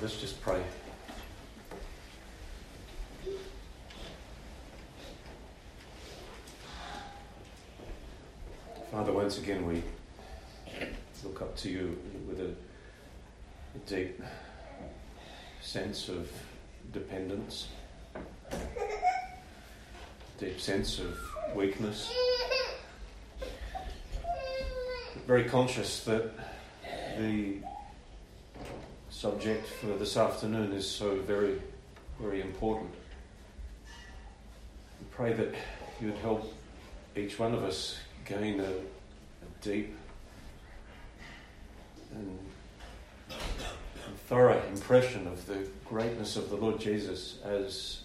Let's just pray. Father, once again we look up to you with a, a deep sense of dependence, deep sense of weakness. Very conscious that the subject for this afternoon is so very, very important. We pray that you would help each one of us gain a, a deep and, and thorough impression of the greatness of the Lord Jesus as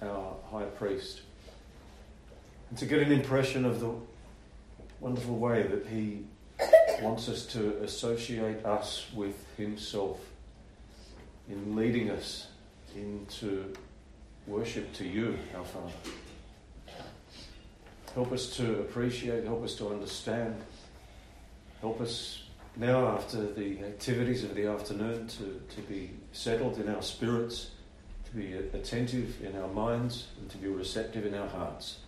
our high priest. And to get an impression of the wonderful way that he wants us to associate us with himself in leading us into worship to you, our Father. Help us to appreciate, help us to understand, help us now, after the activities of the afternoon, to, to be settled in our spirits, to be attentive in our minds, and to be receptive in our hearts.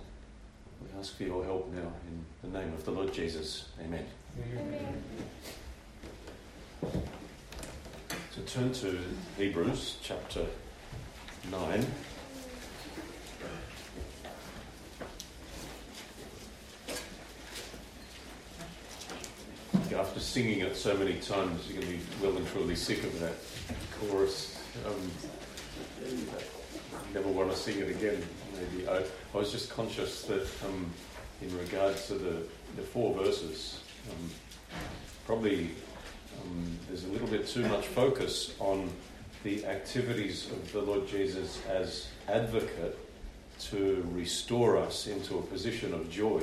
We ask for your help now in the name of the Lord Jesus. Amen. Amen. So turn to Hebrews chapter 9. After singing it so many times, you're going to be well and truly sick of that chorus. Um, never want to sing it again, maybe. I, I was just conscious that um, in regards to the, the four verses, um, probably there's a little bit too much focus on the activities of the Lord Jesus as advocate to restore us into a position of joy.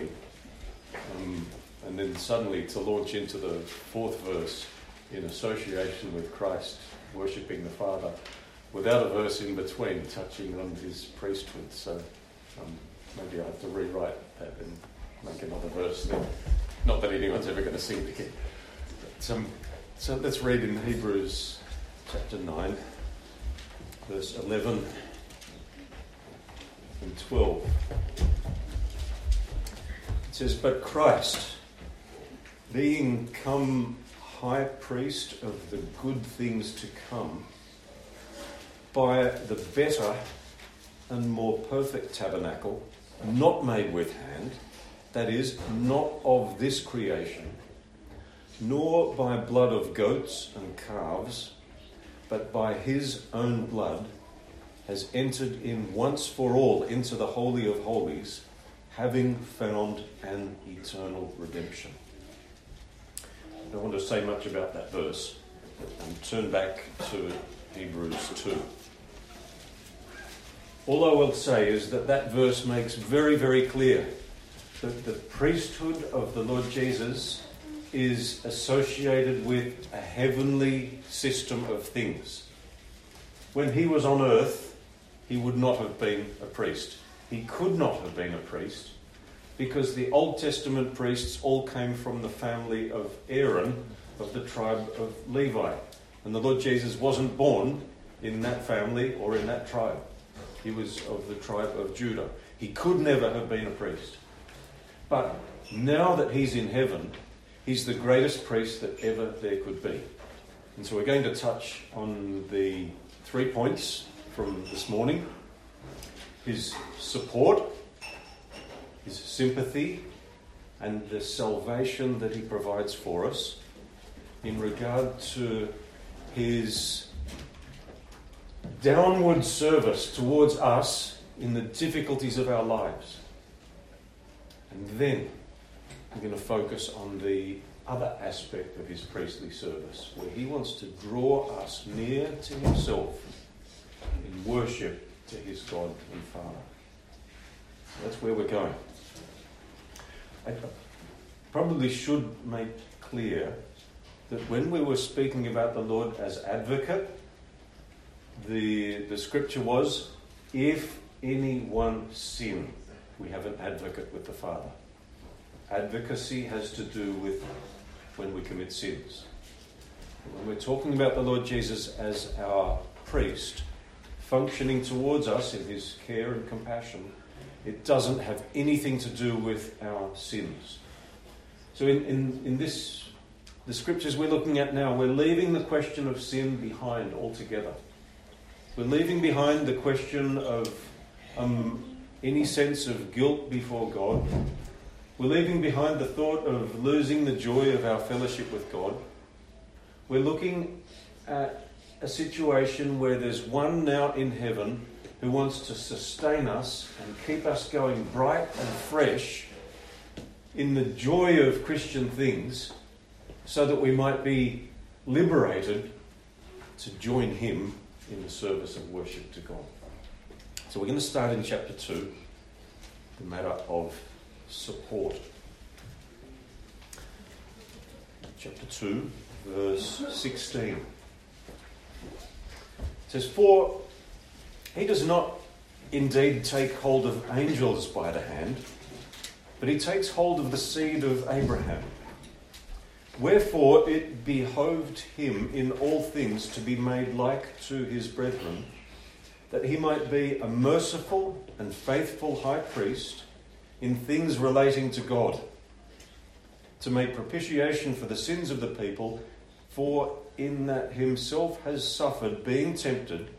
Um, and then suddenly to launch into the fourth verse in association with Christ, worshipping the Father, without a verse in between touching on his priesthood. So um, maybe I have to rewrite that and make another verse. Not that anyone's ever going to sing it again. But, um, so let's read in Hebrews chapter 9, verse 11 and 12. It says, But Christ, being come high priest of the good things to come, by the better and more perfect tabernacle, not made with hand, that is, not of this creation nor by blood of goats and calves, but by his own blood, has entered in once for all into the Holy of Holies, having found an eternal redemption. I don't want to say much about that verse, but turn back to Hebrews 2. All I will say is that that verse makes very, very clear that the priesthood of the Lord Jesus is associated with a heavenly system of things. When he was on earth, he would not have been a priest. He could not have been a priest because the Old Testament priests all came from the family of Aaron of the tribe of Levi. And the Lord Jesus wasn't born in that family or in that tribe. He was of the tribe of Judah. He could never have been a priest. But now that he's in heaven, He's the greatest priest that ever there could be. And so we're going to touch on the three points from this morning his support, his sympathy, and the salvation that he provides for us in regard to his downward service towards us in the difficulties of our lives. And then we're going to focus on the other aspect of his priestly service, where he wants to draw us near to himself in worship to his God and Father. That's where we're going. I probably should make clear that when we were speaking about the Lord as advocate, the, the scripture was, if anyone sin, we have an advocate with the Father. Advocacy has to do with when we commit sins. When we're talking about the Lord Jesus as our priest, functioning towards us in his care and compassion, it doesn't have anything to do with our sins. So, in, in, in this, the scriptures we're looking at now, we're leaving the question of sin behind altogether. We're leaving behind the question of um, any sense of guilt before God. We're leaving behind the thought of losing the joy of our fellowship with God. We're looking at a situation where there's one now in heaven who wants to sustain us and keep us going bright and fresh in the joy of Christian things so that we might be liberated to join Him in the service of worship to God. So we're going to start in chapter 2, the matter of support. Chapter 2, verse 16. It says, For he does not indeed take hold of angels by the hand, but he takes hold of the seed of Abraham. Wherefore it behoved him in all things to be made like to his brethren, that he might be a merciful and faithful high priest in things relating to God, to make propitiation for the sins of the people, for in that himself has suffered, being tempted,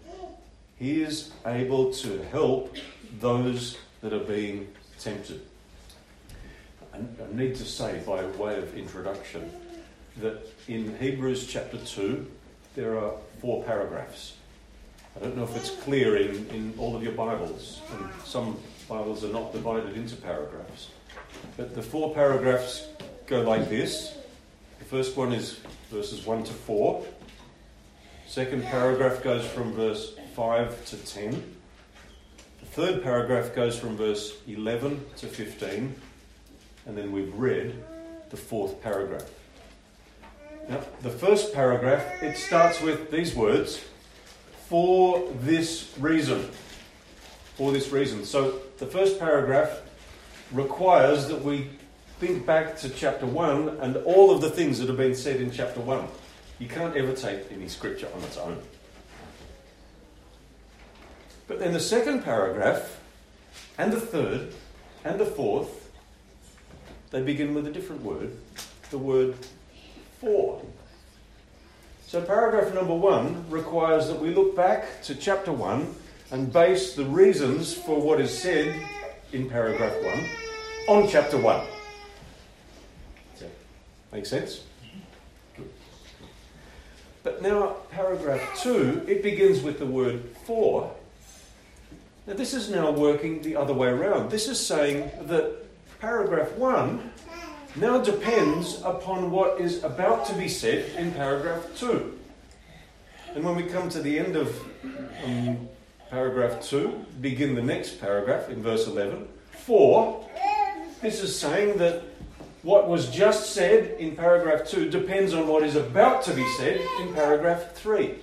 he is able to help those that are being tempted. I need to say, by way of introduction, that in Hebrews chapter 2, there are four paragraphs. I don't know if it's clear in, in all of your Bibles, and some Bibles are not divided into paragraphs. But the four paragraphs go like this. The first one is verses 1 to 4. Second paragraph goes from verse 5 to 10. The third paragraph goes from verse 11 to 15. And then we've read the fourth paragraph. Now, the first paragraph, it starts with these words for this reason. For this reason. So the first paragraph requires that we think back to chapter 1 and all of the things that have been said in chapter 1. You can't ever take any scripture on its own. But then the second paragraph, and the third, and the fourth, they begin with a different word the word for. So, paragraph number one requires that we look back to chapter one and base the reasons for what is said in paragraph one on chapter one. Does that make sense? Good. But now, paragraph two, it begins with the word for. Now, this is now working the other way around. This is saying that paragraph one now depends upon what is about to be said in paragraph 2. And when we come to the end of um, paragraph 2, begin the next paragraph in verse 11. For, this is saying that what was just said in paragraph 2 depends on what is about to be said in paragraph 3.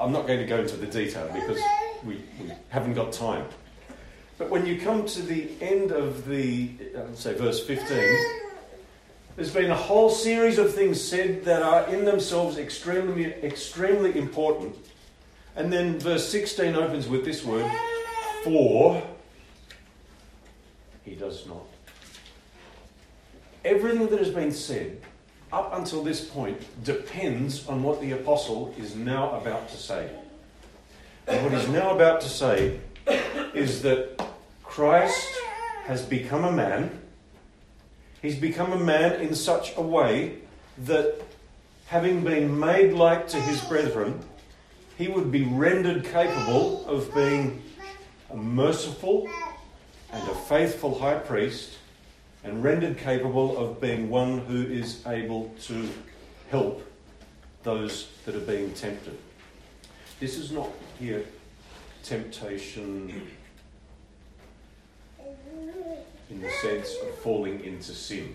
I'm not going to go into the detail because we, we haven't got time. But when you come to the end of the, uh, say, verse 15, there's been a whole series of things said that are in themselves extremely, extremely important. And then verse 16 opens with this word, for he does not. Everything that has been said up until this point depends on what the apostle is now about to say. And what he's now about to say is that Christ has become a man He's become a man in such a way that, having been made like to his brethren, he would be rendered capable of being a merciful and a faithful high priest, and rendered capable of being one who is able to help those that are being tempted. This is not here temptation in the sense of falling into sin.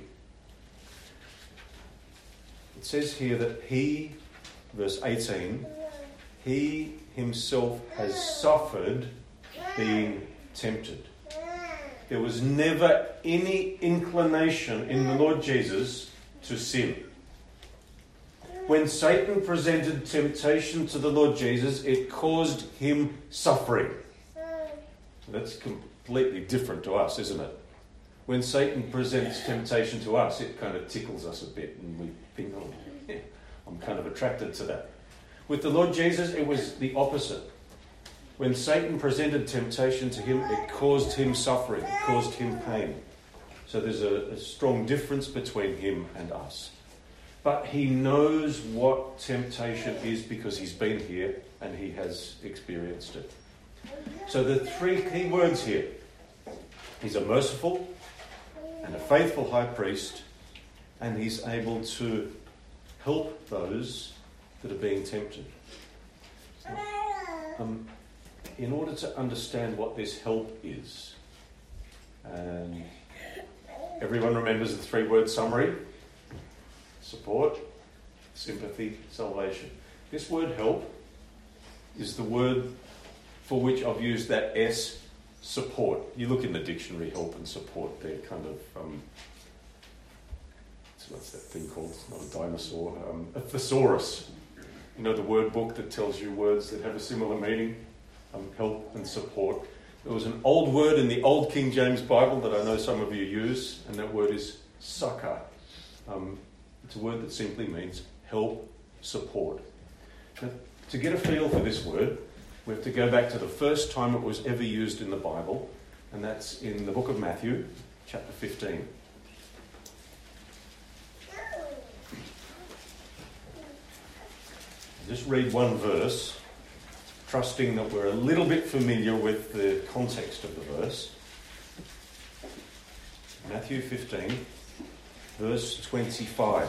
It says here that he, verse 18, he himself has suffered being tempted. There was never any inclination in the Lord Jesus to sin. when Satan presented temptation to the Lord Jesus, it caused him suffering. That's completely different to us, isn't it? When Satan presents temptation to us, it kind of tickles us a bit and we think, oh, yeah, I'm kind of attracted to that. With the Lord Jesus, it was the opposite. When Satan presented temptation to him, it caused him suffering, it caused him pain. So there's a, a strong difference between him and us. But he knows what temptation is because he's been here and he has experienced it. So the three key words here he's a merciful and a faithful high priest, and he's able to help those that are being tempted. Um, in order to understand what this help is, and everyone remembers the three word summary support, sympathy, salvation. This word help is the word for which I've used that S support. You look in the dictionary, help and support, they're kind of, um, what's that thing called? It's not a dinosaur, um, a thesaurus. You know, the word book that tells you words that have a similar meaning? Um, help and support. There was an old word in the Old King James Bible that I know some of you use, and that word is succor. Um, it's a word that simply means help, support. Now, to get a feel for this word, we have to go back to the first time it was ever used in the Bible, and that's in the book of Matthew, chapter 15. Just read one verse, trusting that we're a little bit familiar with the context of the verse. Matthew 15 verse 25.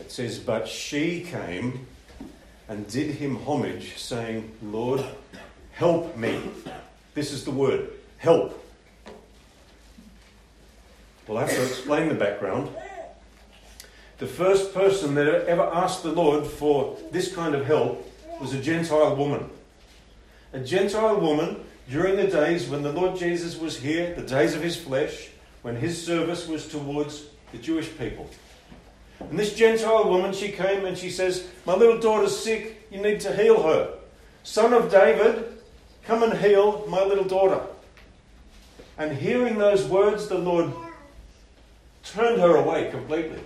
It says, But she came and did him homage, saying, Lord, help me. This is the word help. We'll have to explain the background. The first person that ever asked the Lord for this kind of help was a Gentile woman. A Gentile woman during the days when the Lord Jesus was here, the days of his flesh, when his service was towards the Jewish people. And this Gentile woman, she came and she says, My little daughter's sick, you need to heal her. Son of David, come and heal my little daughter. And hearing those words, the Lord turned her away completely.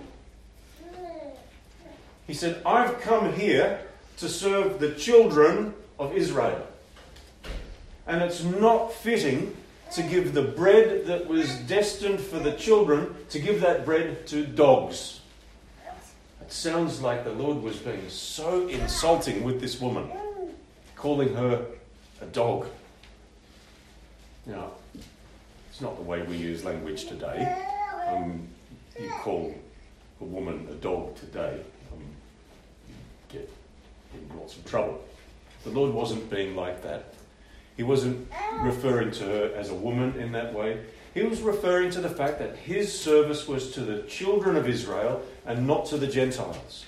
He said, I've come here to serve the children of Israel. And it's not fitting to give the bread that was destined for the children, to give that bread to dogs. It sounds like the Lord was being so insulting with this woman, calling her a dog. Now, it's not the way we use language today. Um, you call a woman a dog today, you lots of trouble. The Lord wasn't being like that. He wasn't referring to her as a woman in that way. He was referring to the fact that his service was to the children of Israel and not to the Gentiles.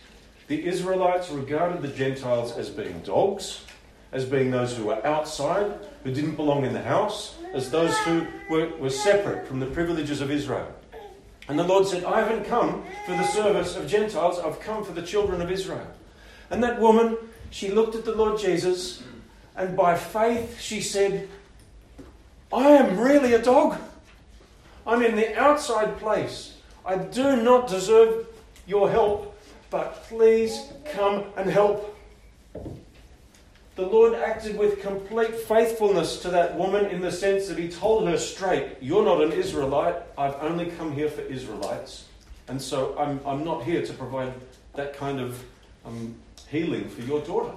The Israelites regarded the Gentiles as being dogs, as being those who were outside, who didn't belong in the house, as those who were, were separate from the privileges of Israel. And the Lord said, I haven't come for the service of Gentiles, I've come for the children of Israel. And that woman, she looked at the Lord Jesus and by faith she said, I am really a dog. I'm in the outside place. I do not deserve your help, but please come and help. The Lord acted with complete faithfulness to that woman in the sense that He told her straight, You're not an Israelite. I've only come here for Israelites. And so I'm, I'm not here to provide that kind of um, healing for your daughter.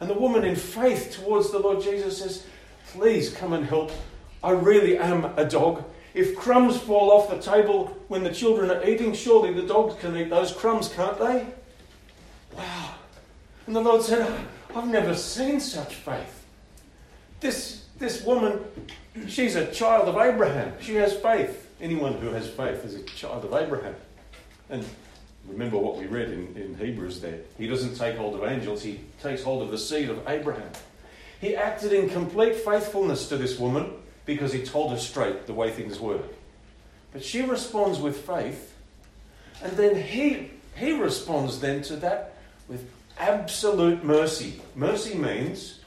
And the woman, in faith towards the Lord Jesus, says, Please come and help. I really am a dog. If crumbs fall off the table when the children are eating, surely the dogs can eat those crumbs, can't they? Wow. And the Lord said, I've never seen such faith. This, this woman, she's a child of Abraham. She has faith. Anyone who has faith is a child of Abraham. And Remember what we read in, in Hebrews there. He doesn't take hold of angels, he takes hold of the seed of Abraham. He acted in complete faithfulness to this woman because he told her straight the way things were. But she responds with faith, And then he, he responds then to that with absolute mercy. Mercy means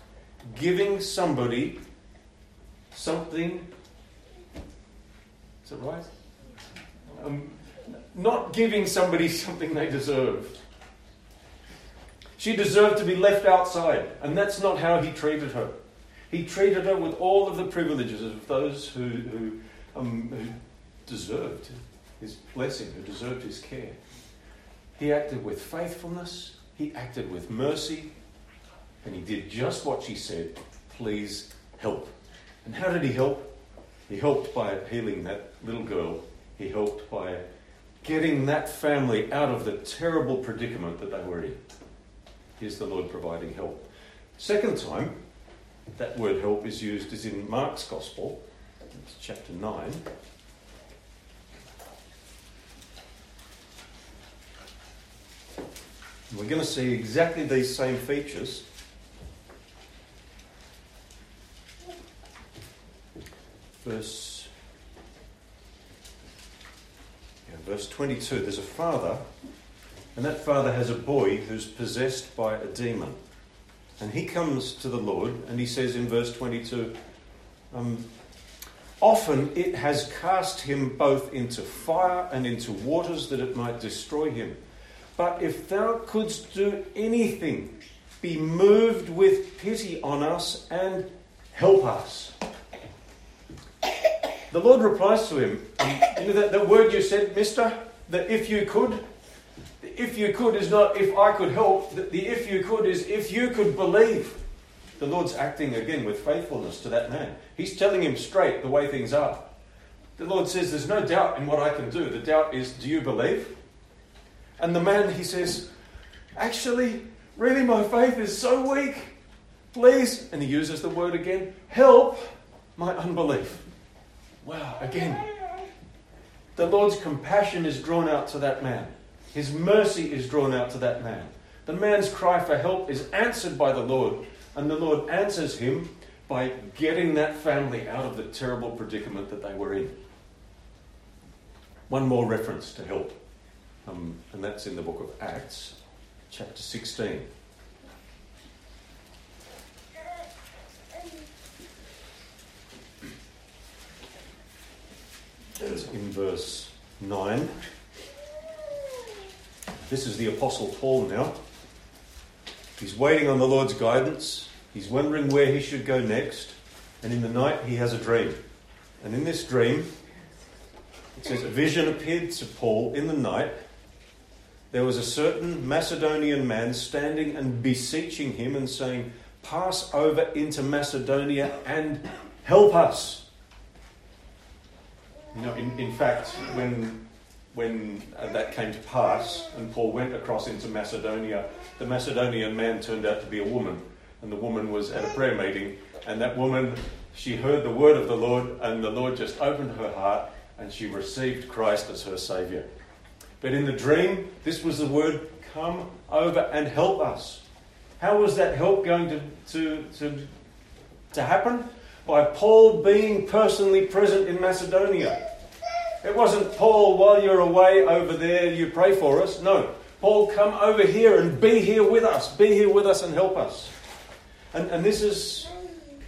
giving somebody something. Is it right? Um, not giving somebody something they deserve. She deserved to be left outside, and that's not how he treated her. He treated her with all of the privileges of those who, who, um, who deserved his blessing, who deserved his care. He acted with faithfulness, he acted with mercy, and he did just what she said please help. And how did he help? He helped by healing that little girl, he helped by getting that family out of the terrible predicament that they were in. Here's the Lord providing help. Second time that word help is used is in Mark's Gospel, chapter 9. We're going to see exactly these same features. Verse, yeah, verse 22 there's a father and that father has a boy who's possessed by a demon. And he comes to the Lord and he says in verse 22 um, Often it has cast him both into fire and into waters that it might destroy him. But if thou couldst do anything, be moved with pity on us and help us. The Lord replies to him, um, You know that the word you said, mister, that if you could, if you could is not if I could help. The if you could is if you could believe. The Lord's acting again with faithfulness to that man. He's telling him straight the way things are. The Lord says, There's no doubt in what I can do. The doubt is, Do you believe? And the man, he says, Actually, really, my faith is so weak. Please, and he uses the word again, help my unbelief. Wow, again. The Lord's compassion is drawn out to that man. His mercy is drawn out to that man. The man's cry for help is answered by the Lord, and the Lord answers him by getting that family out of the terrible predicament that they were in. One more reference to help, um, and that's in the book of Acts, chapter 16. In verse 9. This is the Apostle Paul now. He's waiting on the Lord's guidance. He's wondering where he should go next. And in the night, he has a dream. And in this dream, it says, A vision appeared to Paul in the night. There was a certain Macedonian man standing and beseeching him and saying, Pass over into Macedonia and help us. You know, in, in fact, when when uh, that came to pass and Paul went across into Macedonia, the Macedonian man turned out to be a woman. And the woman was at a prayer meeting. And that woman, she heard the word of the Lord, and the Lord just opened her heart and she received Christ as her Saviour. But in the dream, this was the word come over and help us. How was that help going to, to, to, to happen? By Paul being personally present in Macedonia. It wasn't, Paul, while you're away over there, you pray for us. No. Paul, come over here and be here with us. Be here with us and help us. And, and this is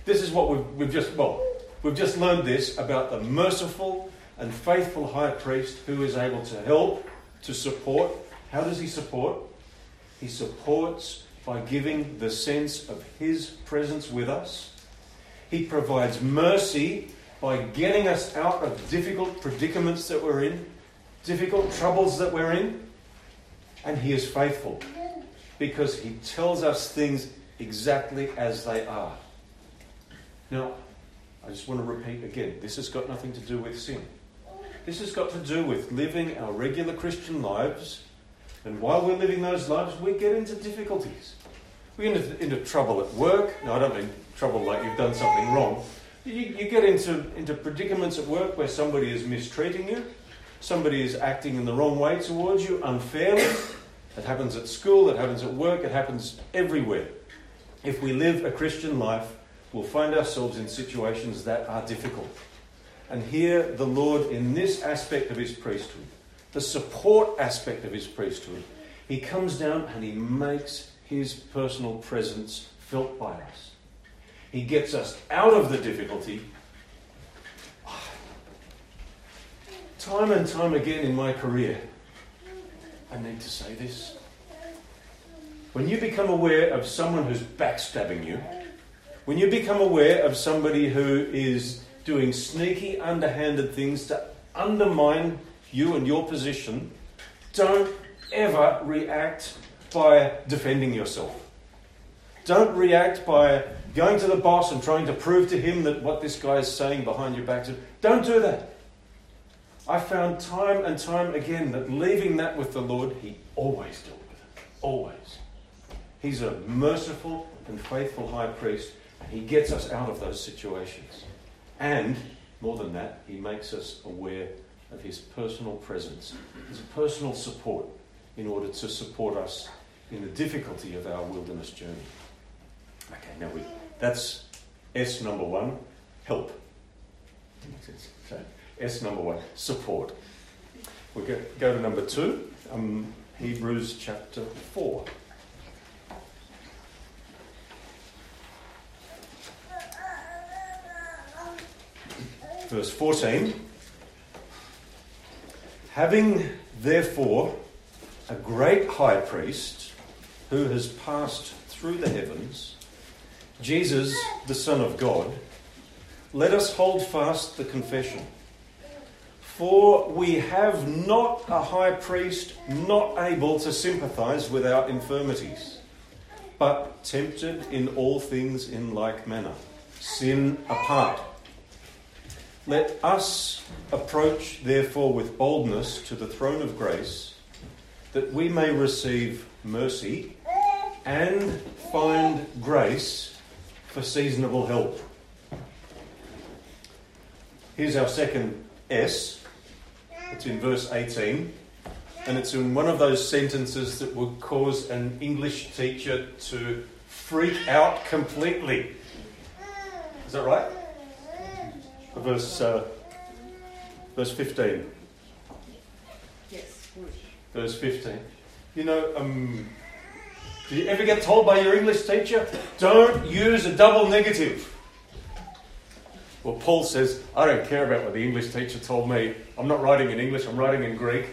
this is what we've, we've just well, we've just learned this about the merciful and faithful high priest who is able to help, to support. How does he support? He supports by giving the sense of his presence with us. He provides mercy by getting us out of difficult predicaments that we're in, difficult troubles that we're in. And He is faithful because He tells us things exactly as they are. Now, I just want to repeat again this has got nothing to do with sin. This has got to do with living our regular Christian lives. And while we're living those lives, we get into difficulties. We get into, into trouble at work. No, I don't mean trouble like you've done something wrong, you, you get into, into predicaments at work where somebody is mistreating you, somebody is acting in the wrong way towards you unfairly. It happens at school, it happens at work, it happens everywhere. If we live a Christian life, we'll find ourselves in situations that are difficult. And here, the Lord, in this aspect of his priesthood, the support aspect of his priesthood, he comes down and he makes his personal presence felt by us. He gets us out of the difficulty. Time and time again in my career, I need to say this. When you become aware of someone who's backstabbing you, when you become aware of somebody who is doing sneaky, underhanded things to undermine you and your position, don't ever react by defending yourself. Don't react by going to the boss and trying to prove to him that what this guy is saying behind your back. Don't do that. I found time and time again that leaving that with the Lord, He always dealt with it. Always. He's a merciful and faithful high priest, and He gets us out of those situations. And, more than that, He makes us aware of His personal presence, His personal support, in order to support us in the difficulty of our wilderness journey. Okay, now we, that's S number one, help. S number one, support. We go, go to number two, um, Hebrews chapter 4. Verse 14. Having therefore a great high priest who has passed through the heavens, Jesus, the Son of God, let us hold fast the confession. For we have not a high priest not able to sympathize with our infirmities, but tempted in all things in like manner, sin apart. Let us approach, therefore, with boldness to the throne of grace, that we may receive mercy and find grace for seasonable help. Here's our second S. It's in verse 18. And it's in one of those sentences that would cause an English teacher to freak out completely. Is that right? Verse, uh, verse 15. Yes. Verse 15. You know, um, did you ever get told by your English teacher, don't use a double negative? Well, Paul says, I don't care about what the English teacher told me. I'm not writing in English, I'm writing in Greek.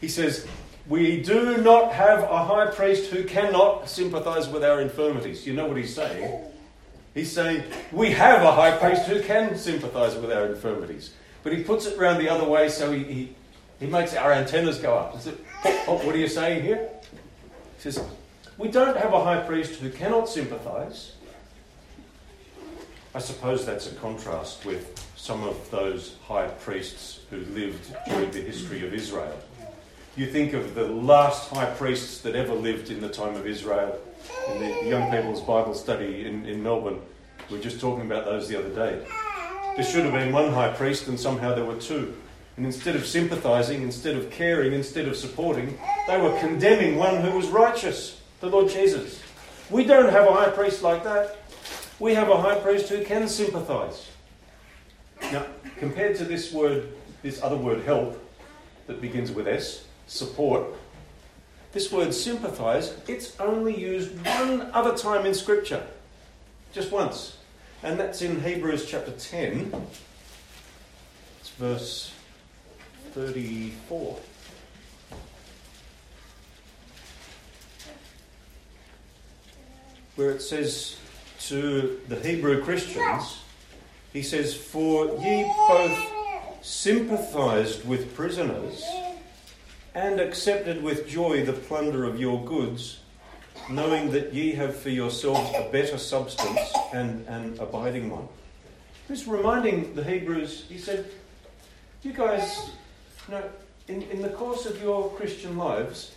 He says, We do not have a high priest who cannot sympathize with our infirmities. You know what he's saying? He's saying, We have a high priest who can sympathize with our infirmities. But he puts it round the other way so he, he, he makes our antennas go up. It, oh, what are you saying here? He says, We don't have a high priest who cannot sympathize I suppose that's a contrast with some of those high priests who lived during the history of Israel. You think of the last high priests that ever lived in the time of Israel in the Young People's Bible Study in, in Melbourne. We were just talking about those the other day. There should have been one high priest, and somehow there were two. And instead of sympathizing, instead of caring, instead of supporting, they were condemning one who was righteous, the Lord Jesus. We don't have a high priest like that we have a high priest who can sympathize. Now, compared to this word, this other word, help, that begins with S, support, this word sympathize, it's only used one other time in Scripture. Just once. And that's in Hebrews chapter 10. It's verse 34. Where it says, to the Hebrew Christians, he says, For ye both sympathized with prisoners and accepted with joy the plunder of your goods, knowing that ye have for yourselves a better substance and an abiding one. He's reminding the Hebrews, he said, You guys, you know, in, in the course of your Christian lives,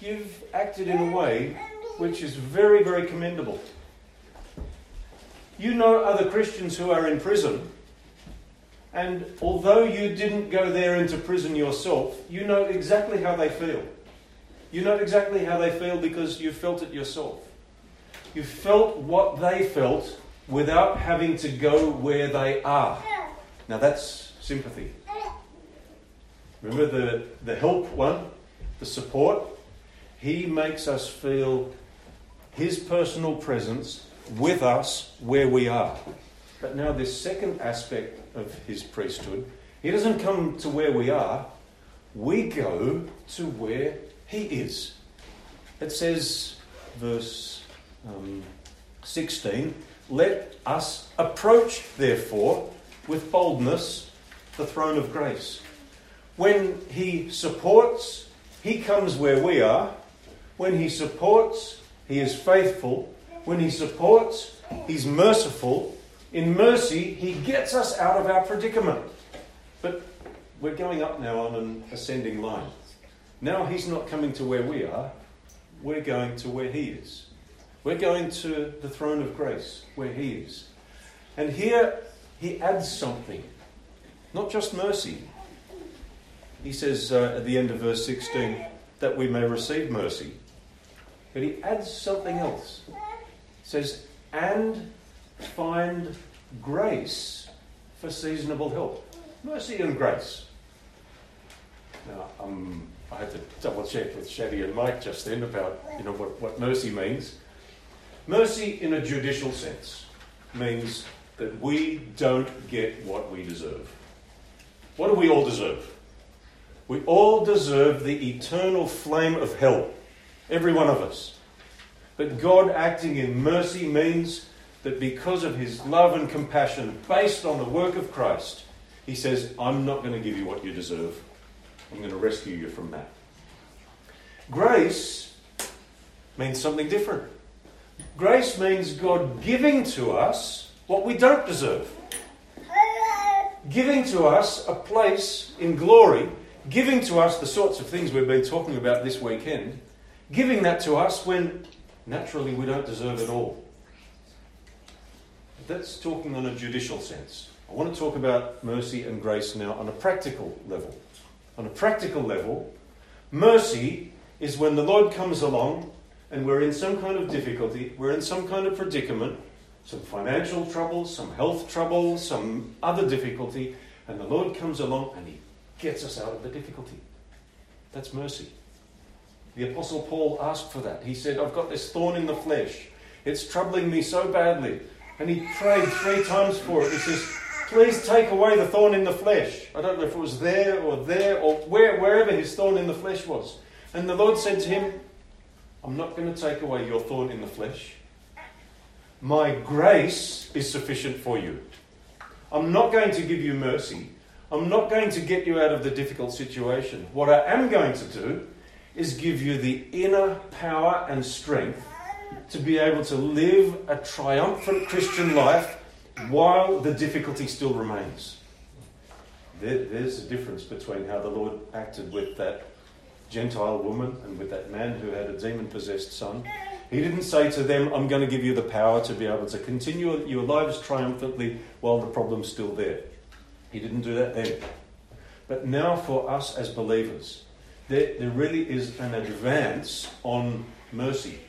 you've acted in a way which is very, very commendable. You know other Christians who are in prison, and although you didn't go there into prison yourself, you know exactly how they feel. You know exactly how they feel because you felt it yourself. You felt what they felt without having to go where they are. Now that's sympathy. Remember the, the help one, the support? He makes us feel His personal presence with us where we are. But now, this second aspect of His priesthood, He doesn't come to where we are, we go to where He is. It says, verse um, 16, let us approach, therefore, with boldness the throne of grace. When He supports, He comes where we are. When He supports, He is faithful. When He supports, He's merciful. In mercy, He gets us out of our predicament. But we're going up now on an ascending line. Now He's not coming to where we are, we're going to where He is. We're going to the throne of grace, where He is. And here He adds something, not just mercy. He says uh, at the end of verse 16 that we may receive mercy. But He adds something else. He says, and find grace for seasonable help. Mercy and grace. Now, um, I had to double check with Shadi and Mike just then about you know what, what mercy means. Mercy, in a judicial sense, means that we don't get what we deserve. What do we all deserve? We all deserve the eternal flame of hell, every one of us. But God acting in mercy means that because of his love and compassion based on the work of Christ, he says, I'm not going to give you what you deserve. I'm going to rescue you from that. Grace means something different. Grace means God giving to us what we don't deserve. Giving to us a place in glory, giving to us the sorts of things we've been talking about this weekend, giving that to us when naturally we don't deserve it all. That's talking on a judicial sense. I want to talk about mercy and grace now on a practical level. On a practical level, mercy is when the Lord comes along and we're in some kind of difficulty, we're in some kind of predicament, some financial trouble, some health trouble, some other difficulty, and the Lord comes along and He gets us out of the difficulty. That's mercy. The Apostle Paul asked for that. He said, I've got this thorn in the flesh. It's troubling me so badly. And he prayed three times for it. He says, Please take away the thorn in the flesh. I don't know if it was there or there or where, wherever his thorn in the flesh was. And the Lord said to him, I'm not going to take away your thorn in the flesh. My grace is sufficient for you. I'm not going to give you mercy. I'm not going to get you out of the difficult situation. What I am going to do is give you the inner power and strength to be able to live a triumphant Christian life while the difficulty still remains. There, there's a difference between how the Lord acted with that Gentile woman and with that man who had a demon possessed son. He didn't say to them, I'm going to give you the power to be able to continue your lives triumphantly while the problem's still there. He didn't do that then. But now, for us as believers, there, there really is an advance on mercy.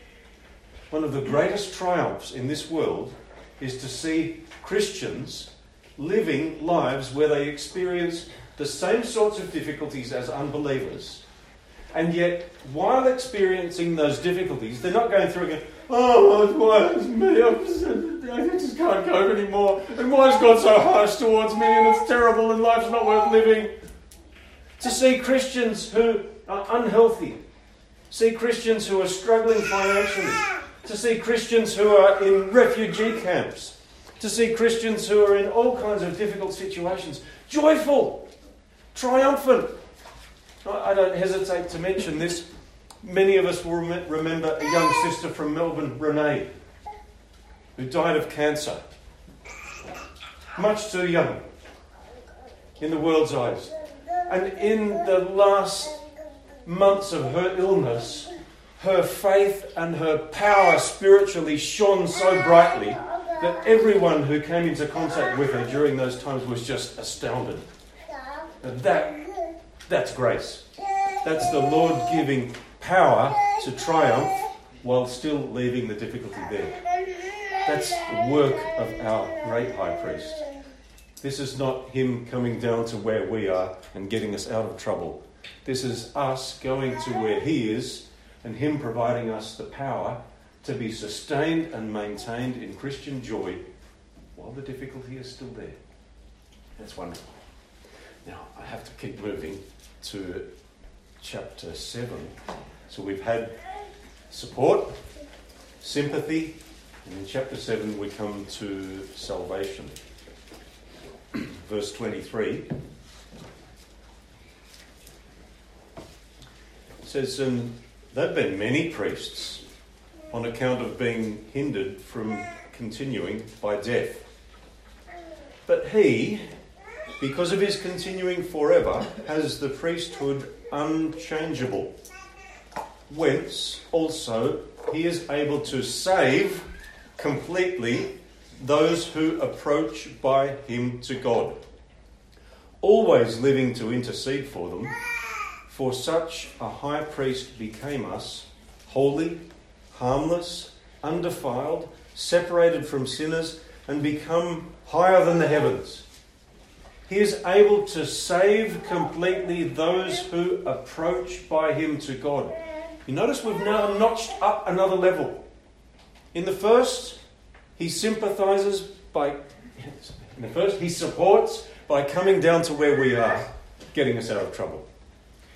One of the greatest triumphs in this world is to see Christians living lives where they experience the same sorts of difficulties as unbelievers. And yet, while experiencing those difficulties, they're not going through again, Oh, why is me? I'm just, I just can't cope anymore. And why is God so harsh towards me? And it's terrible and life's not worth living. To see Christians who are unhealthy, see Christians who are struggling financially, to see Christians who are in refugee camps, to see Christians who are in all kinds of difficult situations, joyful, triumphant. I don't hesitate to mention this. Many of us will remember a young sister from Melbourne, Renee, who died of cancer. Much too young in the world's eyes. And in the last months of her illness, her faith and her power spiritually shone so brightly that everyone who came into contact with her during those times was just astounded. And that, that's grace. That's the Lord giving power to triumph while still leaving the difficulty there. That's the work of our great high priest. This is not Him coming down to where we are and getting us out of trouble. This is us going to where He is and Him providing us the power to be sustained and maintained in Christian joy while the difficulty is still there. That's wonderful. Now, I have to keep moving to chapter 7. So we've had support, sympathy, and in chapter 7 we come to salvation. Verse 23 says, um, There've been many priests on account of being hindered from continuing by death. But he, because of his continuing forever, has the priesthood unchangeable, whence also he is able to save completely those who approach by him to God, always living to intercede for them. For such a high priest became us, holy, harmless, undefiled, separated from sinners, and become higher than the heavens. He is able to save completely those who approach by him to God. You notice we've now notched up another level. In the first, he sympathizes by, in the first, he supports by coming down to where we are, getting us out of trouble.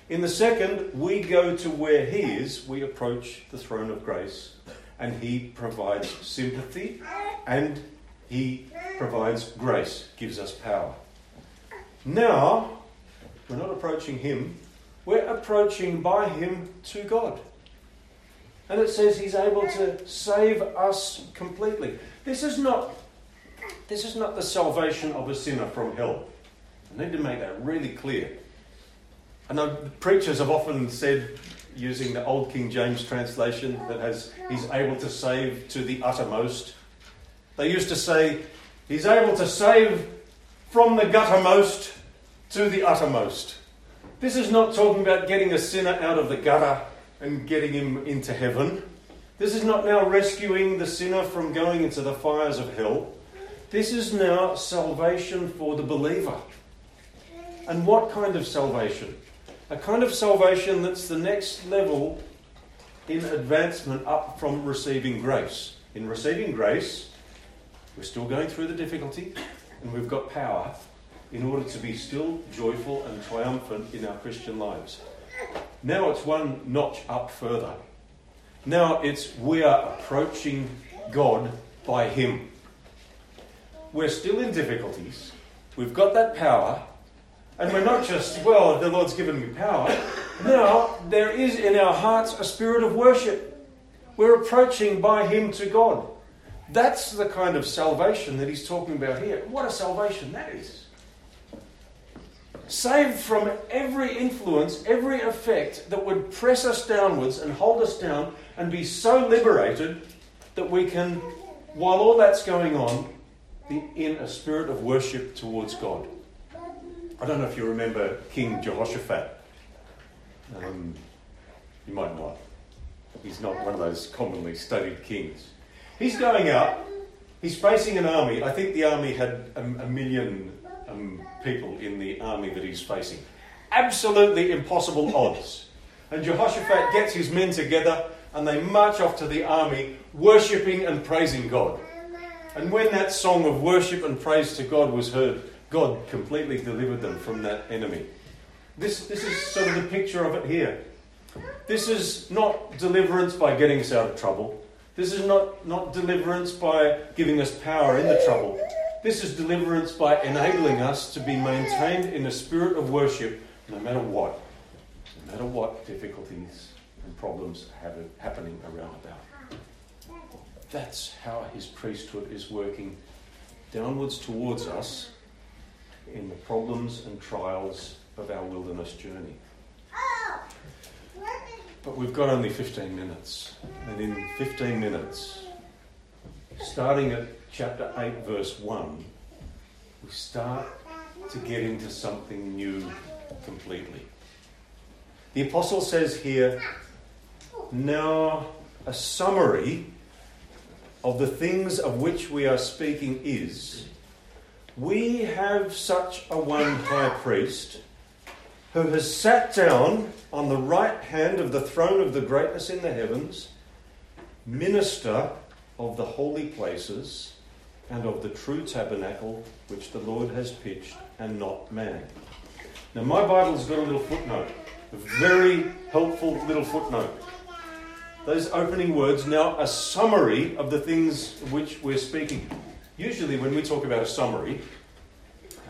In the second, we go to where He is, we approach the throne of grace, and He provides sympathy and He provides grace, gives us power. Now, we're not approaching Him, we're approaching by Him to God. And it says He's able to save us completely. This is not, this is not the salvation of a sinner from hell. I need to make that really clear. I know preachers have often said, using the Old King James translation, that has He's able to save to the uttermost. They used to say, He's able to save from the guttermost to the uttermost. This is not talking about getting a sinner out of the gutter and getting him into heaven. This is not now rescuing the sinner from going into the fires of hell. This is now salvation for the believer. And what kind of salvation? a kind of salvation that's the next level in advancement up from receiving grace. In receiving grace, we're still going through the difficulty and we've got power in order to be still joyful and triumphant in our Christian lives. Now it's one notch up further. Now it's we are approaching God by Him. We're still in difficulties. We've got that power, and we're not just, well, the Lord's given me power. Now, there is in our hearts a spirit of worship. We're approaching by Him to God. That's the kind of salvation that He's talking about here. What a salvation that is. Saved from every influence, every effect that would press us downwards and hold us down, and be so liberated that we can, while all that's going on, be in a spirit of worship towards God. I don't know if you remember King Jehoshaphat. Um, you might not. He's not one of those commonly studied kings. He's going out. He's facing an army. I think the army had a, a million um, people in the army that he's facing. Absolutely impossible odds. And Jehoshaphat gets his men together and they march off to the army, worshipping and praising God. And when that song of worship and praise to God was heard, God completely delivered them from that enemy. This, this is sort of the picture of it here. This is not deliverance by getting us out of trouble. This is not, not deliverance by giving us power in the trouble. This is deliverance by enabling us to be maintained in a spirit of worship no matter what. No matter what difficulties and problems are happening around about. That's how his priesthood is working downwards towards us in the problems and trials of our wilderness journey. But we've got only 15 minutes. And in 15 minutes, starting at chapter 8, verse 1, we start to get into something new completely. The apostle says here, now a summary of the things of which we are speaking is We have such a one high priest who has sat down on the right hand of the throne of the greatness in the heavens, minister of the holy places and of the true tabernacle which the Lord has pitched and not man. Now, my Bible's got a little footnote, a very helpful little footnote. Those opening words now a summary of the things of which we're speaking. Usually, when we talk about a summary,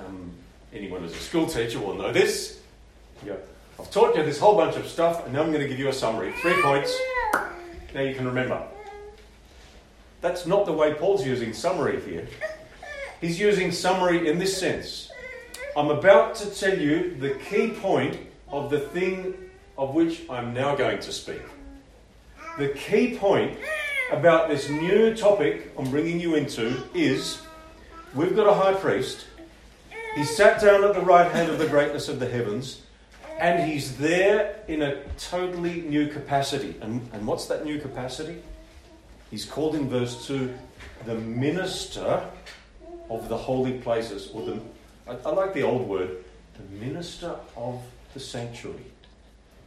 um, anyone who's a school teacher will know this. You I've taught you this whole bunch of stuff, and now I'm going to give you a summary. Three points. Now you can remember. That's not the way Paul's using summary here. He's using summary in this sense. I'm about to tell you the key point of the thing of which I'm now going to speak. The key point about this new topic I'm bringing you into is we've got a high priest. He sat down at the right hand of the greatness of the heavens, and he's there in a totally new capacity. And, and what's that new capacity? He's called in verse 2 the minister of the holy places, or the, I, I like the old word, the minister of the sanctuary.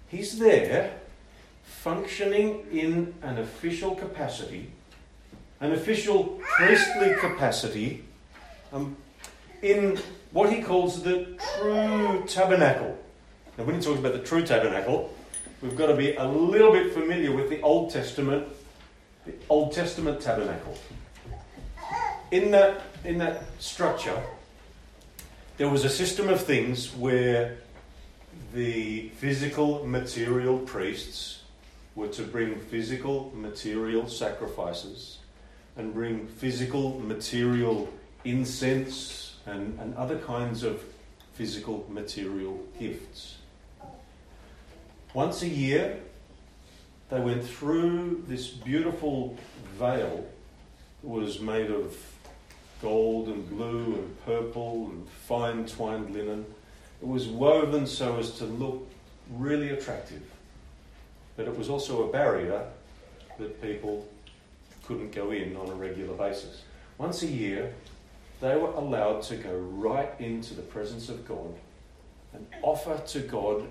He's there functioning in an official capacity, an official priestly capacity, um, in what he calls the true tabernacle. Now, when he talks about the true tabernacle, we've got to be a little bit familiar with the Old Testament, the Old Testament tabernacle. In that, in that structure, there was a system of things where the physical, material priests were to bring physical, material sacrifices and bring physical, material incense and, and other kinds of physical, material gifts. Once a year, they went through this beautiful veil that was made of gold and blue and purple and fine twined linen. It was woven so as to look really attractive but it was also a barrier that people couldn't go in on a regular basis. Once a year, they were allowed to go right into the presence of God and offer to God,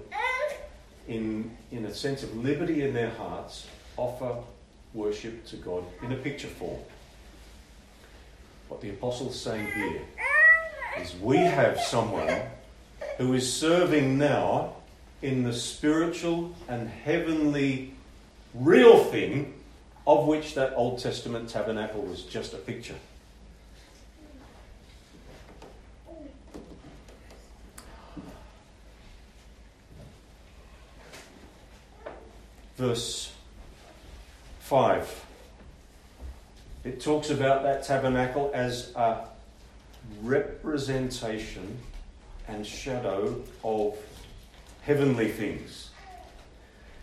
in, in a sense of liberty in their hearts, offer worship to God in a picture form. What the apostle's saying here is we have someone who is serving now in the spiritual and heavenly real thing of which that Old Testament tabernacle was just a picture. Verse 5. It talks about that tabernacle as a representation and shadow of heavenly things.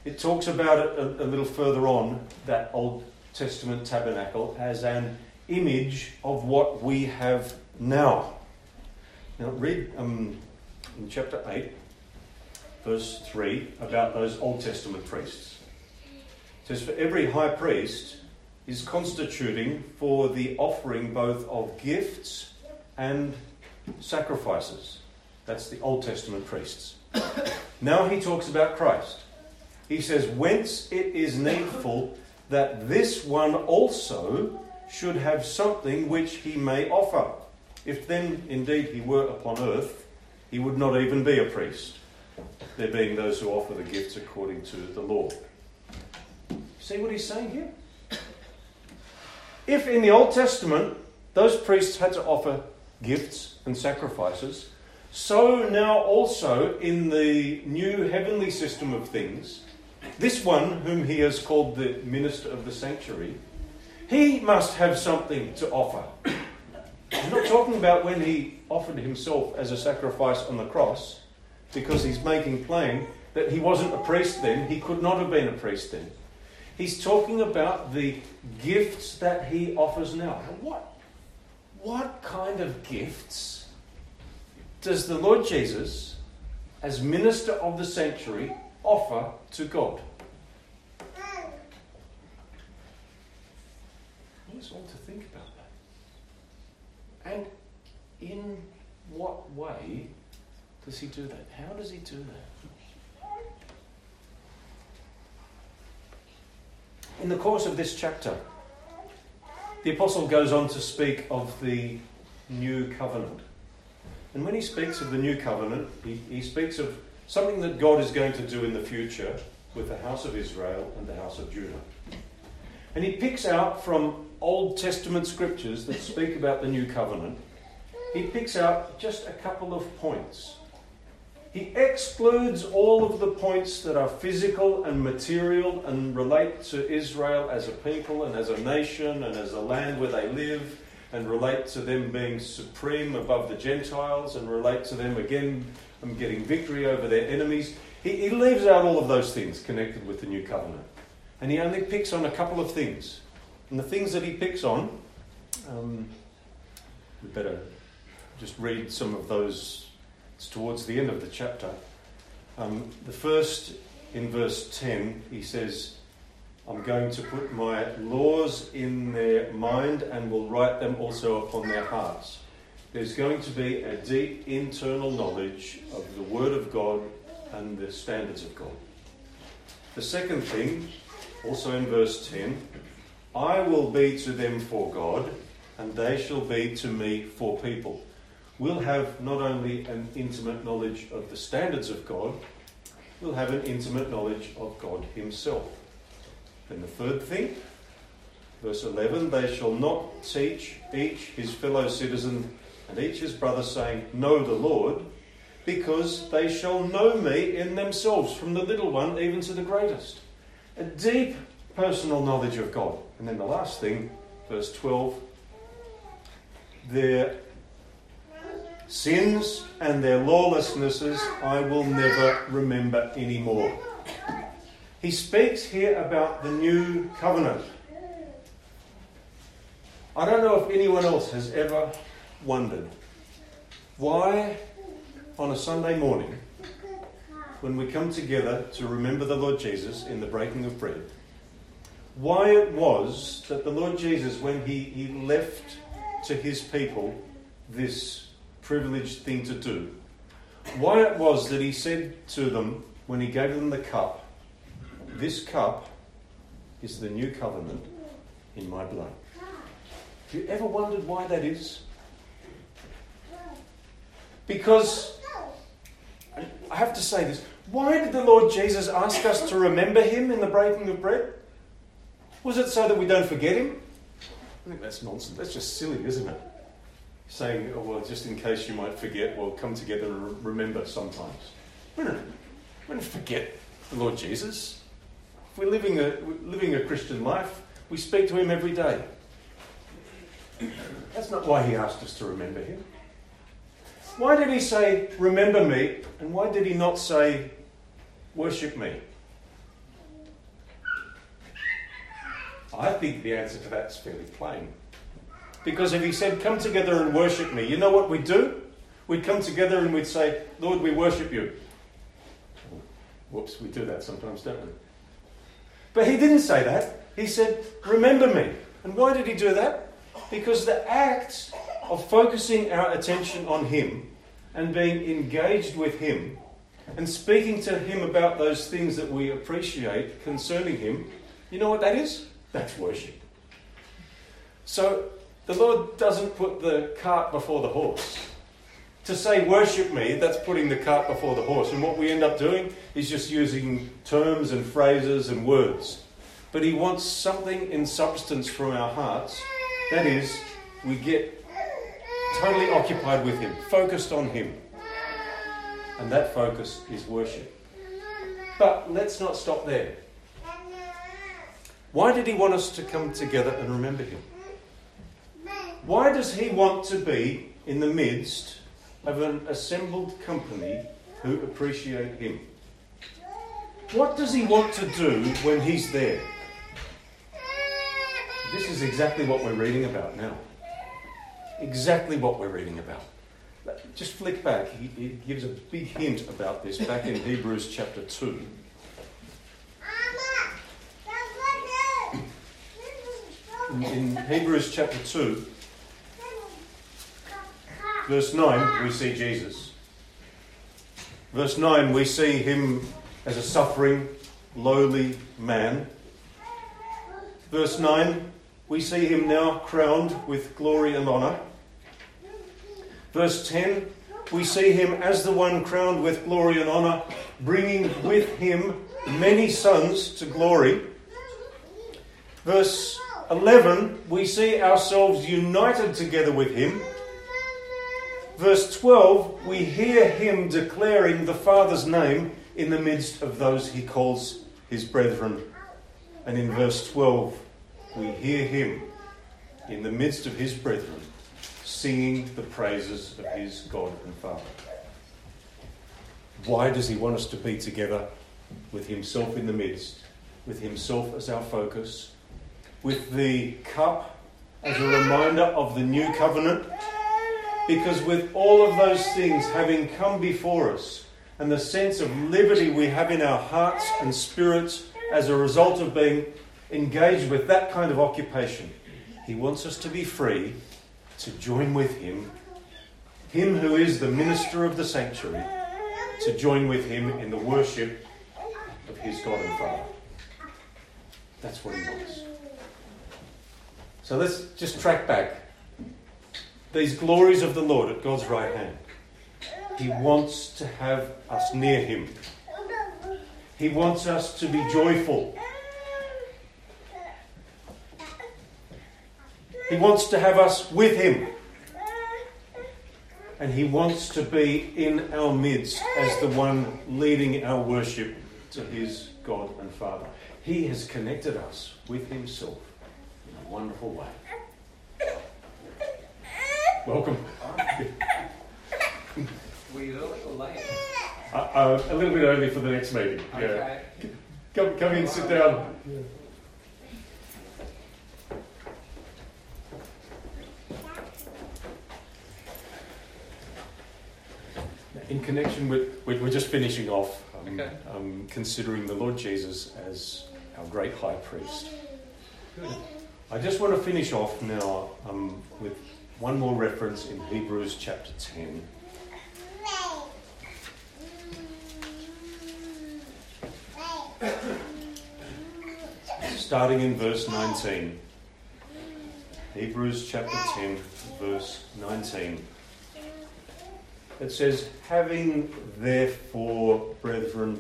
It talks about it a, a, little further on, that Old Testament tabernacle, as an image of what we have now. Now, read um, in chapter 8, verse 3, about those Old Testament priests. Says, For every high priest is constituting for the offering both of gifts and sacrifices. That's the Old Testament priests. Now he talks about Christ. He says, Whence it is needful that this one also should have something which he may offer. If then indeed he were upon earth, he would not even be a priest, there being those who offer the gifts according to the law. See what he's saying here? If in the Old Testament those priests had to offer gifts and sacrifices, so now also in the new heavenly system of things, this one, whom he has called the minister of the sanctuary, he must have something to offer. I'm not talking about when he offered himself as a sacrifice on the cross, because he's making plain that he wasn't a priest then, he could not have been a priest then. He's talking about the gifts that he offers now. What, what kind of gifts does the Lord Jesus, as minister of the sanctuary, offer to God? I want us all to think about that. And in what way does he do that? How does he do that? In the course of this chapter, the apostle goes on to speak of the new covenant. And when he speaks of the new covenant, he, he speaks of something that God is going to do in the future with the house of Israel and the house of Judah. And he picks out from Old Testament scriptures that speak about the new covenant, he picks out just a couple of points. He excludes all of the points that are physical and material and relate to Israel as a people and as a nation and as a land where they live and relate to them being supreme above the Gentiles and relate to them again and getting victory over their enemies. He, he leaves out all of those things connected with the new covenant. And he only picks on a couple of things. And the things that he picks on, um, we better just read some of those. It's towards the end of the chapter. Um, the first, in verse 10, he says, I'm going to put my laws in their mind and will write them also upon their hearts. There's going to be a deep internal knowledge of the Word of God and the standards of God. The second thing, also in verse 10, I will be to them for God, and they shall be to me for people. We'll have not only an intimate knowledge of the standards of God, we'll have an intimate knowledge of God Himself. And the third thing, verse 11, they shall not teach each his fellow citizen and each his brother, saying, Know the Lord, because they shall know me in themselves, from the little one even to the greatest. A deep personal knowledge of God. And then the last thing, verse 12, their sins and their lawlessnesses I will never remember anymore. He speaks here about the new covenant. I don't know if anyone else has ever wondered why, on a Sunday morning, when we come together to remember the Lord Jesus in the breaking of bread, why it was that the Lord Jesus, when he, he left to his people this privileged thing to do, why it was that he said to them, when he gave them the cup, this cup is the new covenant in my blood. Have you ever wondered why that is? Because, I have to say this, why did the Lord Jesus ask us to remember him in the breaking of bread? Was it so that we don't forget him? I think that's nonsense. That's just silly, isn't it? Saying, oh, well, just in case you might forget, we'll come together and remember sometimes. We don't, we don't forget the Lord Jesus. If we're living a, living a Christian life, we speak to Him every day. That's not why He asked us to remember Him. Why did He say, Remember me? And why did He not say, Worship me? I think the answer to that is fairly plain. Because if He said, Come together and worship me, you know what we'd do? We'd come together and we'd say, Lord, we worship you. Whoops, we do that sometimes, don't we? But he didn't say that. He said, Remember me. And why did he do that? Because the act of focusing our attention on him and being engaged with him and speaking to him about those things that we appreciate concerning him, you know what that is? That's worship. So the Lord doesn't put the cart before the horse. To say worship me, that's putting the cart before the horse. And what we end up doing is just using terms and phrases and words. But He wants something in substance from our hearts. That is, we get totally occupied with Him, focused on Him. And that focus is worship. But let's not stop there. Why did He want us to come together and remember Him? Why does He want to be in the midst of an assembled company who appreciate him. What does he want to do when he's there? This is exactly what we're reading about now. Exactly what we're reading about. Just flick back. He, he gives a big hint about this back in Hebrews chapter 2. In Hebrews chapter 2, Verse 9, we see Jesus. Verse 9, we see him as a suffering, lowly man. Verse 9, we see him now crowned with glory and honour. Verse 10, we see him as the one crowned with glory and honour, bringing with him many sons to glory. Verse 11, we see ourselves united together with him. Verse 12, we hear him declaring the Father's name in the midst of those he calls his brethren. And in verse 12, we hear him in the midst of his brethren singing the praises of his God and Father. Why does he want us to be together with himself in the midst, with himself as our focus, with the cup as a reminder of the new covenant? Because with all of those things having come before us, and the sense of liberty we have in our hearts and spirits as a result of being engaged with that kind of occupation, he wants us to be free to join with him, him who is the minister of the sanctuary, to join with him in the worship of his God and Father. That's what he wants. So let's just track back. These glories of the Lord at God's right hand. He wants to have us near Him. He wants us to be joyful. He wants to have us with Him. And He wants to be in our midst as the one leading our worship to His God and Father. He has connected us with Himself in a wonderful way. Welcome. Were you early or late? Uh, uh, a little bit early for the next meeting. Yeah. Okay. Come, come in, sit down. In connection with, with we're just finishing off, um, Okay. um, considering the Lord Jesus as our great high priest. Good. I just want to finish off now um, with one more reference in Hebrews chapter 10. starting in verse 19. Hebrews chapter 10, verse 19. It says, Having therefore, brethren,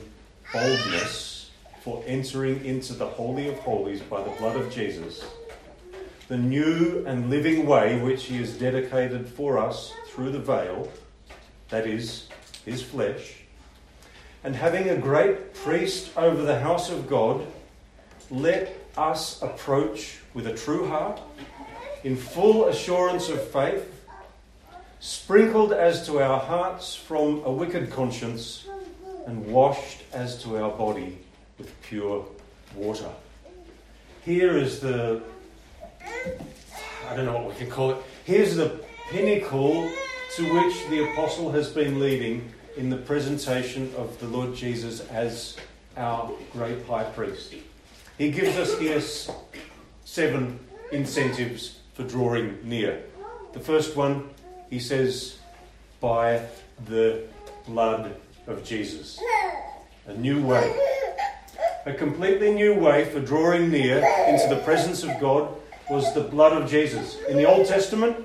boldness for entering into the Holy of Holies by the blood of Jesus, the new and living way which he has dedicated for us through the veil, that is, his flesh, and having a great priest over the house of God, let us approach with a true heart, in full assurance of faith, sprinkled as to our hearts from a wicked conscience, and washed as to our body with pure water. Here is the, I don't know what we can call it, here's the pinnacle to which the apostle has been leading in the presentation of the Lord Jesus as our great high priest. He gives us here seven incentives for drawing near. The first one, he says, by the blood of Jesus. A new way. A completely new way for drawing near into the presence of God was the blood of Jesus. In the Old Testament,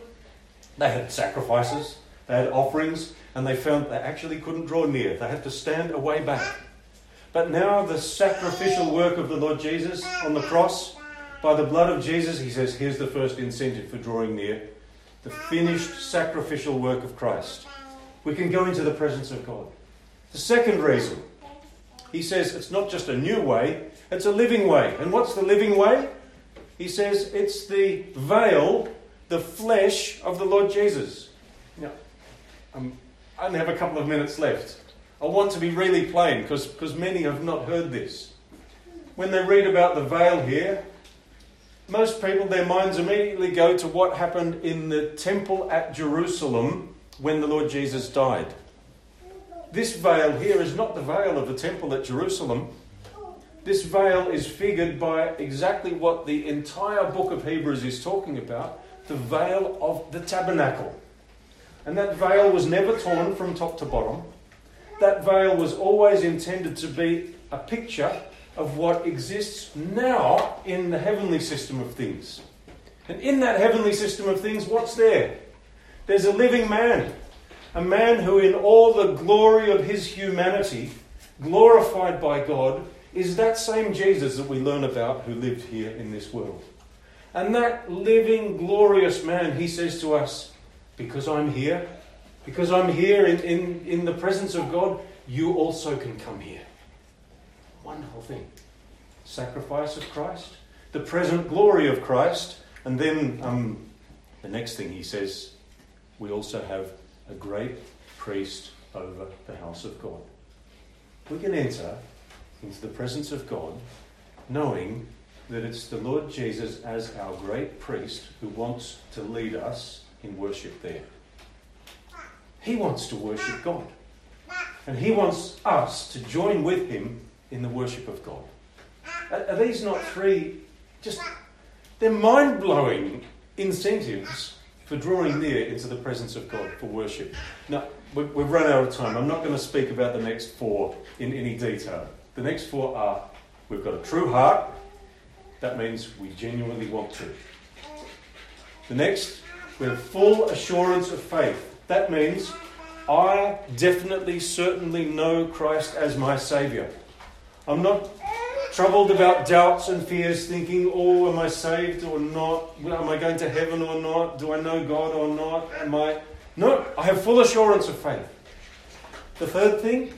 they had sacrifices, they had offerings, and they found they actually couldn't draw near. They had to stand away back. But now, the sacrificial work of the Lord Jesus on the cross, by the blood of Jesus, he says, here's the first incentive for drawing near the finished sacrificial work of Christ. We can go into the presence of God. The second reason, he says it's not just a new way, it's a living way. And what's the living way? He says it's the veil, the flesh of the Lord Jesus. Now, um, I only have a couple of minutes left. I want to be really plain because many have not heard this. When they read about the veil here, most people, their minds immediately go to what happened in the temple at Jerusalem when the Lord Jesus died. This veil here is not the veil of the temple at Jerusalem. This veil is figured by exactly what the entire book of Hebrews is talking about the veil of the tabernacle. And that veil was never torn from top to bottom. That veil was always intended to be a picture of what exists now in the heavenly system of things. And in that heavenly system of things, what's there? There's a living man. A man who, in all the glory of his humanity, glorified by God, is that same Jesus that we learn about who lived here in this world. And that living, glorious man, he says to us, Because I'm here, because I'm here in, in, in the presence of God, you also can come here. Wonderful thing. Sacrifice of Christ, the present glory of Christ, and then um, the next thing he says, we also have a great priest over the house of God. We can enter into the presence of God knowing that it's the Lord Jesus as our great priest who wants to lead us in worship there. He wants to worship God. And he wants us to join with him in the worship of God. Are, these not three just they're mind-blowing incentives for drawing near into the presence of God for worship. Now, we've run out of time. I'm not going to speak about the next four in any detail. The next four are we've got a true heart, that means we genuinely want to. The next, we have full assurance of faith. That means I definitely, certainly know Christ as my Saviour. I'm not troubled about doubts and fears, thinking, oh, am I saved or not? Am I going to heaven or not? Do I know God or not? Am I. No, I have full assurance of faith. The third thing,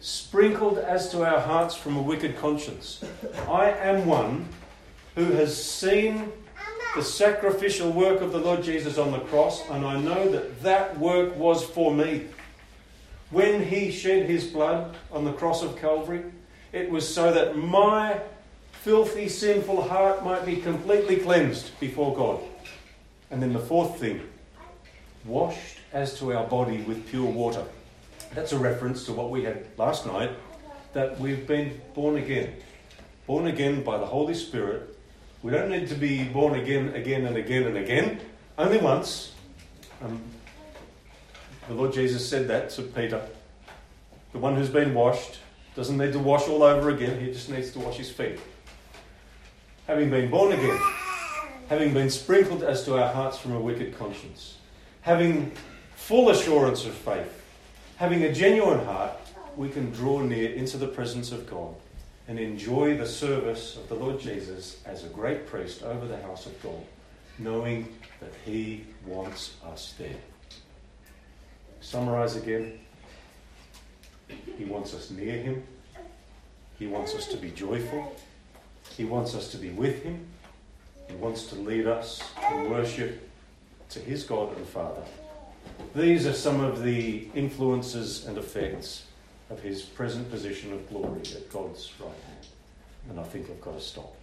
sprinkled as to our hearts from a wicked conscience. I am one who has seen the sacrificial work of the Lord Jesus on the cross, and I know that that work was for me. When he shed his blood on the cross of Calvary, it was so that my filthy, sinful heart might be completely cleansed before God. And then the fourth thing, washed as to our body with pure water. That's a reference to what we had last night, that we've been born again. Born again by the Holy Spirit. We don't need to be born again, again, and again, and again. Only once. Um, the Lord Jesus said that to Peter. The one who's been washed doesn't need to wash all over again, he just needs to wash his feet. Having been born again, having been sprinkled as to our hearts from a wicked conscience, having full assurance of faith, having a genuine heart, we can draw near into the presence of God and enjoy the service of the Lord Jesus as a great priest over the house of God, knowing that He wants us there. Summarize again. He wants us near Him. He wants us to be joyful. He wants us to be with Him. He wants to lead us in worship to His God and Father. These are some of the influences and effects of His present position of glory at God's right hand. And I think I've got to stop.